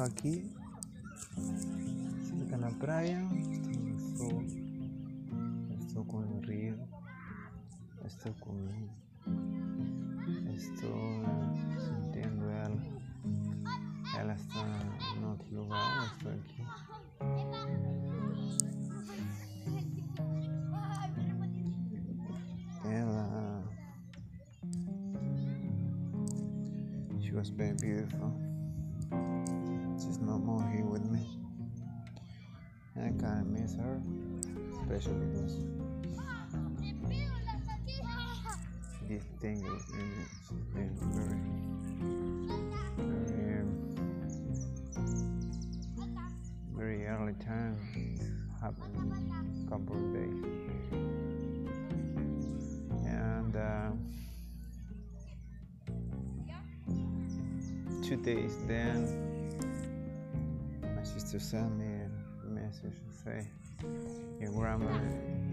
esto aquí, cerca de la playa, esto, esto con el río, esto con esto sintiendo él, él está en otro lugar, estoy aquí. Ela, she was very beautiful. More here with me. And I kind of miss her, especially because this thing is, is, is very, very, very early time. Happened a couple of days. And uh, two days then, sister sent me a message to say, Your grandma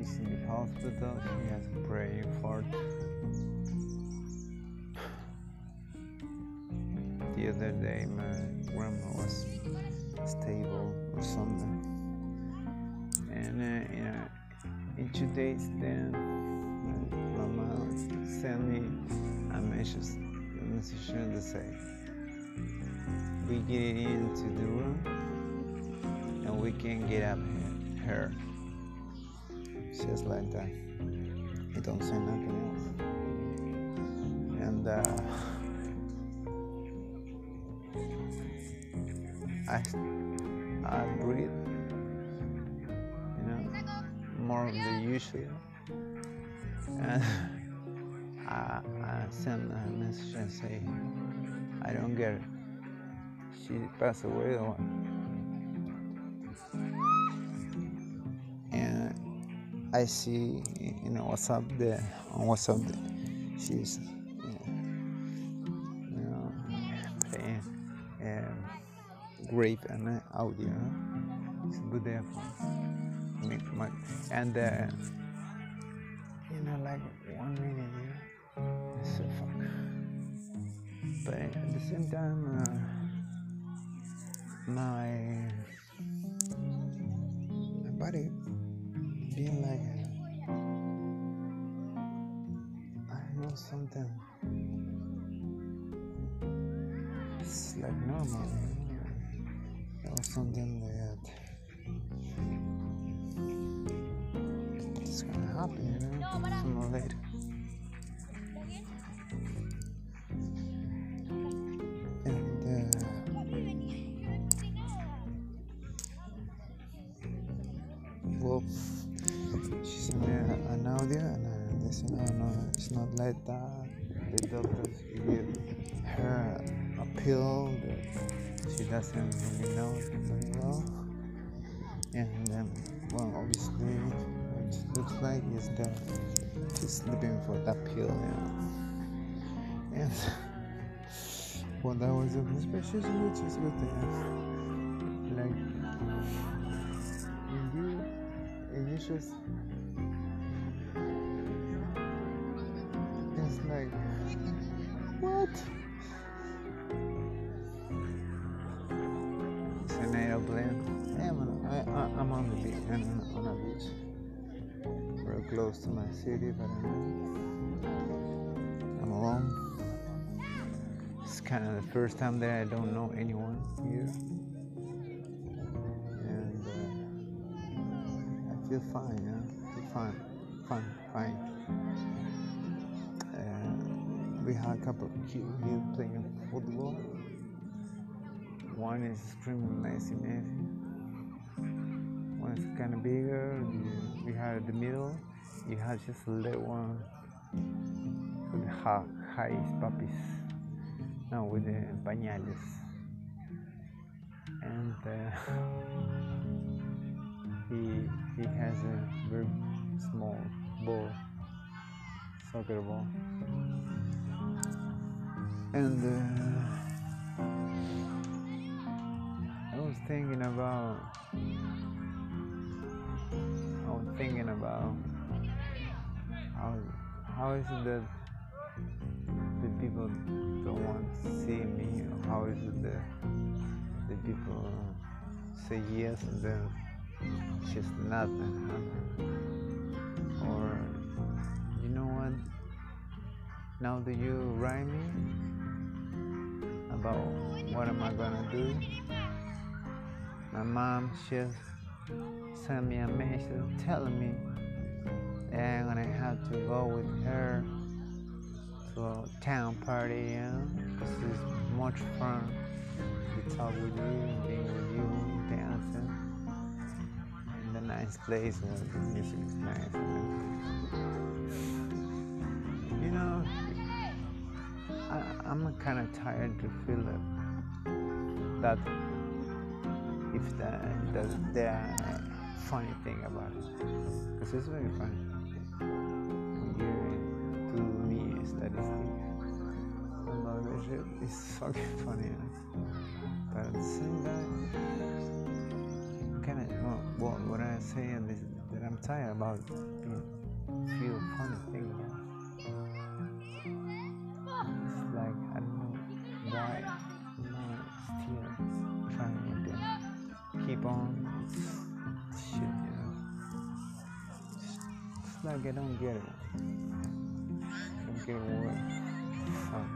is in the hospital, she has brain infarct. The other day, my grandma was stable or something. And uh, know, in two days, then my mom sent me a message, a message to say, we get into the room and we can get up here. Just like that. It don't say nothing else. And uh, I, I breathe, you know, more than usual. And I, I send a message and say, I don't get it. She passed away or what? And I see, you know, WhatsApp there, on WhatsApp there, she's, you know, playing um, grape and audio. It's good there for me. And, uh, you know, like one minute, you know, it's so fuck. But at the same time, uh, my body being like I know something. It's like normal. Or something like that well, she sent me a- an audio, and uh, they said, no, no, it's not like that. The doctors give her a pill that she doesn't really know very well. And um, well, obviously, what it looks like is that she's sleeping for that pill, know. And well, that was a suspicious, which is good and it's like, what? It's an aeroplane. I'm on, I, I, I'm on the beach, I'm on a beach. Very close to my city, but I'm, I'm alone. It's kind of the first time that I don't know anyone here. Feel fine, yeah. Feel fine, fine, fine. We had a couple of kids here playing football. One is extremely nice Messi. One is kind of bigger. We had the middle. You had just a little one with the highest puppies. No, with the pañales. And uh, he he has a very small ball, soccer ball. And uh, I was thinking about I was thinking about how how is it that the people don't want to see me how is it that the people say yes and then just nothing uh-huh. happens. Or you know what? Now do you write me about what am I gonna do, my mom just sent me a message telling me that I'm gonna have to go with her to a town party, you know, because much fun to talk with you, and being with you, nice place the music is nice. And, you know, I, I'm kind of tired to feel that, that if the, the, the funny thing about it, because it's very funny. Do me statistics about shit, it's fucking funny. But at the same time, of well, well, what I say is that I'm tired about being feel funny thing about. It's like I don't know why I'm still trying to keep on shit, you know. It's like I don't get it. I don't get what fuck.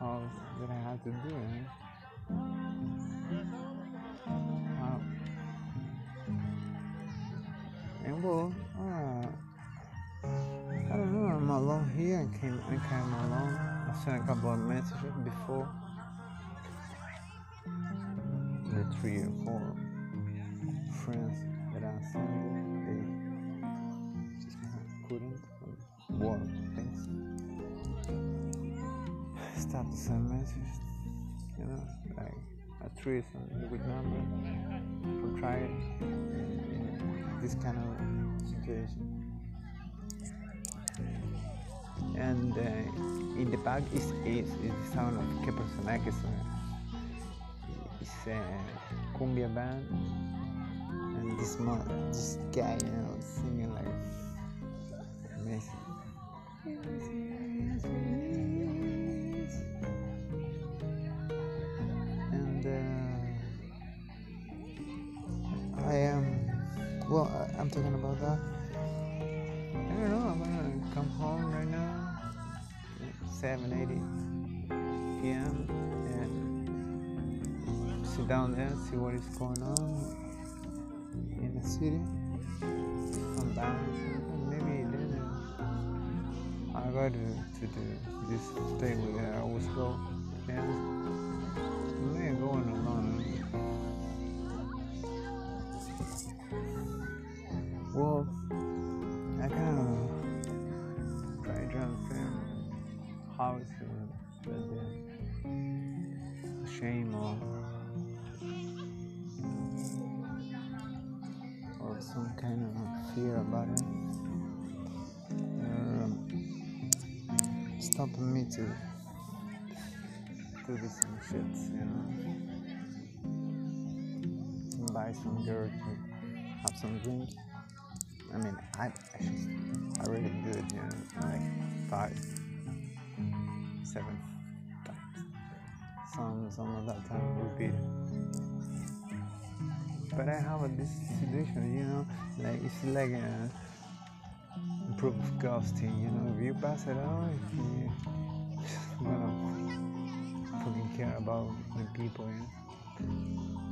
All that I have to do, eh? How? Alone here. I came, I came alone. I sent a couple of messages before. The three or four friends that I sent, they couldn't work things. Stop to send messages, you know, like a threesome with number for trying this kind of situation. And uh, in the back is, is, is the sound of qué personaje es. It's a cumbia band, and this mo- this guy, you know, singing like amazing. 7, 8 p.m. and sit down there, see what is going on in the city. Come back, maybe then I got to, to do this thing where I always go. And shame or or some kind of fear about it um, stopping me to do this some shit, you know. Buy some girl to have some drinks. I mean, I actually, I really do it, you know, like five, seven. Some, some of that time repeat. But I have this situation, you know, like it's like a proof of ghosting, you know. If you pass it if you gonna fucking care about the people, you know.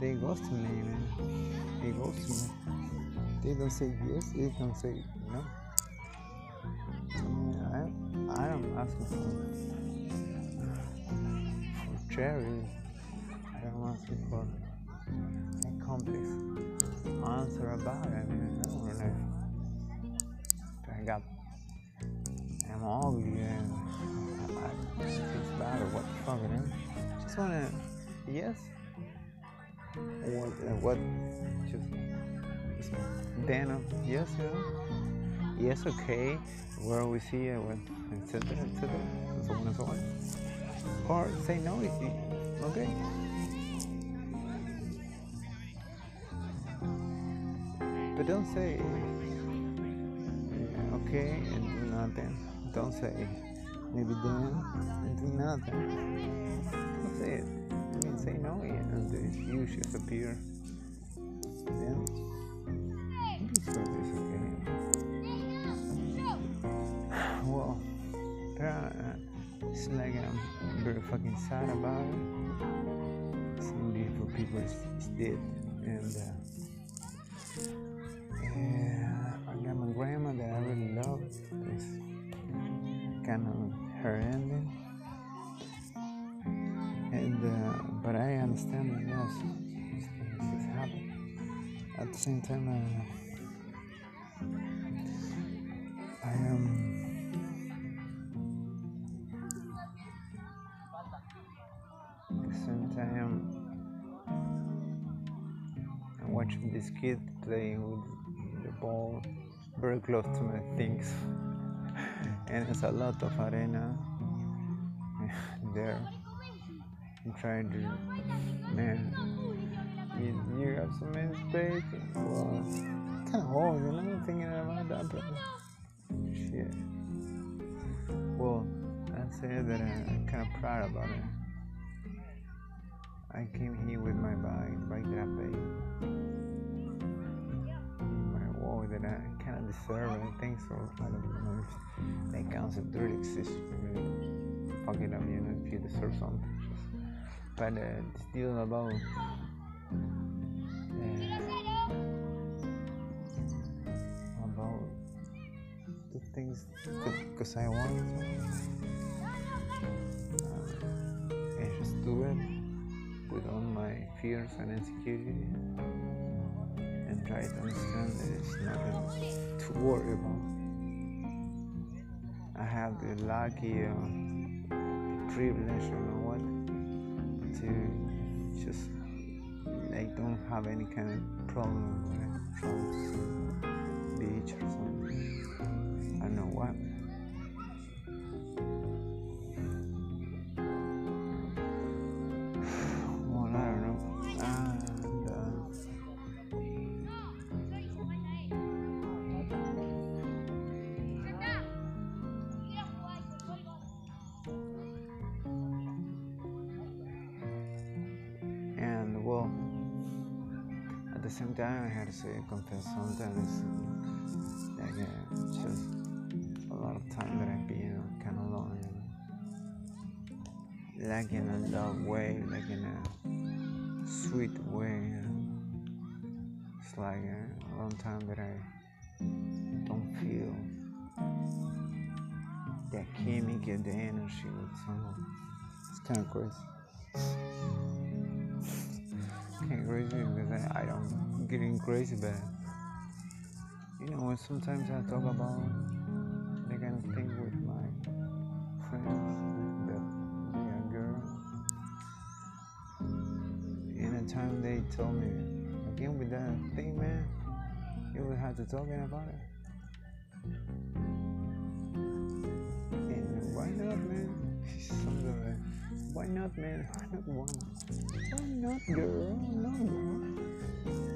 They ghost me, man. They ghost me. They don't say yes, they don't say no. I I, I am asking for, I am asking for a complex answer about it. I don't. I got, I'm ugly and I, it's bad or what the fuck, you? Just wanna, yes. What, uh, what, just then uh, yes, know, yes, okay, where we see it, what, etc., etc., so on and so on. Or say no okay. But don't say yeah, okay and do nothing. Don't say maybe then and do nothing. That's it. I mean, say no and the you just appear. Fucking sad about it. Some beautiful people is, is dead, and uh, yeah, I got my grandma that I really love. It's kind of her ending, and uh, but I understand that yes, these things just happen. At the same time, uh, I am. At watching this kid playing with the ball very close to my things, and it's a lot of arena there. I'm trying to, man, you, you have some space. Well, kind of old, you know, thinking about that, but shit. Well, I say that I'm kind of proud about it. I came here with my bike, bike that I paid. My wall that I kind of deserve, I think so. I don't know if that concept really exists. Really fuck it up, you know, if you deserve something. But uh, it's still about uh, about the things because I want uh, I just do it with all my fears and insecurity and try to understand that it's nothing to worry about. I have the lucky uh, privilege, you know what, to just like don't have any kind of problem from some beach or something. I don't know what. Time, I had to say, confess sometimes like just a lot of time that I've been kind of alone, know? like in a love way, like in a sweet way. It's like a long time that I don't feel that chemical, the energy with someone. It's kind of crazy. kind of crazy because I, I don't getting crazy, but you know, when sometimes I talk about that kind of thing with my friends, that they are girl, in a time they told me, again with that thing, man, you will have to talking about it. And why not, man? Why not, man? Why not woman? Why not, girl? No, no.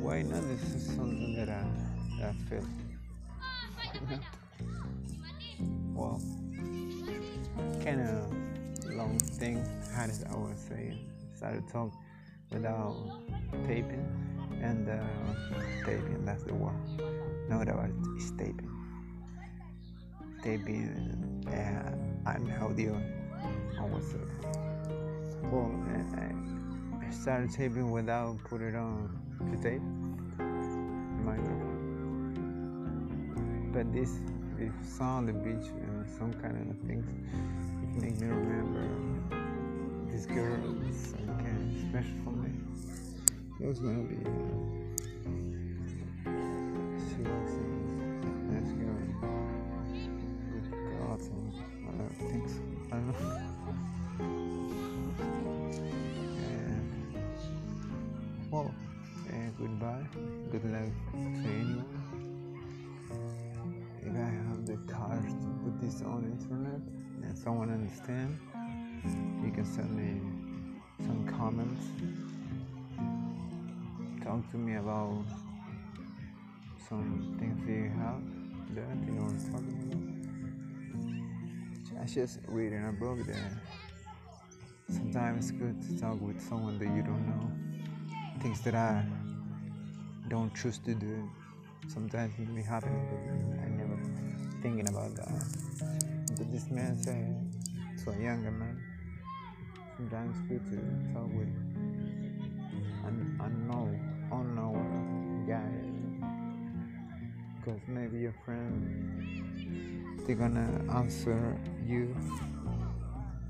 Why not? This is something that I, that I feel. Well, kind of long thing. How did I was saying? Started to talk without taping, and uh, taping. That's the word. Not about it's taping. Taping uh, an audio on WhatsApp. Well, I, I started taping without put it on tape. But this, this song, the beach, eh, and some kind of things, make me remember this girl some kind of special for me. It was gonna be. Uh, Good luck to anyone. If I have the courage to put this on internet and someone understand, you can send me some comments. Talk to me about some things you have that you know what talking about. I just reading a book that sometimes it's good to talk with someone that you don't know. Things that I don't choose to do. Sometimes it may happen, I never thinking about that. But this man said to a younger man, sometimes good to talk with an unknown, unknown guy. Because maybe your friend, they're gonna answer you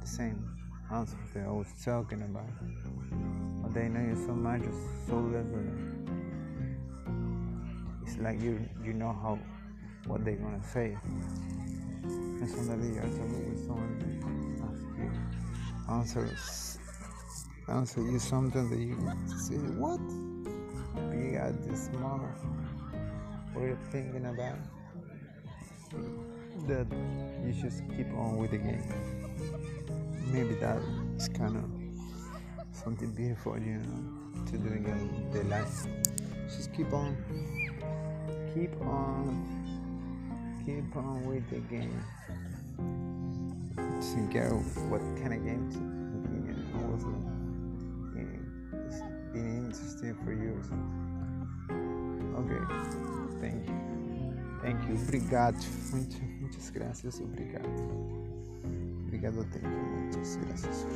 the same answer I was talking about. But they know you so much, so little. It's like you you know how what they're gonna say. And suddenly you're talking with someone ask you answers answer you something that you say what? You got this moment what you're thinking about that you just keep on with the game. Maybe that is kind of something beautiful, you know, to do in the life. Just keep on, keep on, keep on with the game. Just don't what kind of games you know, was it's being interesting for you or something. Okay. Thank you. Thank you. Obrigado. Muitas, muitas graças. Obrigado. Obrigado. Thank you. Muitas graças.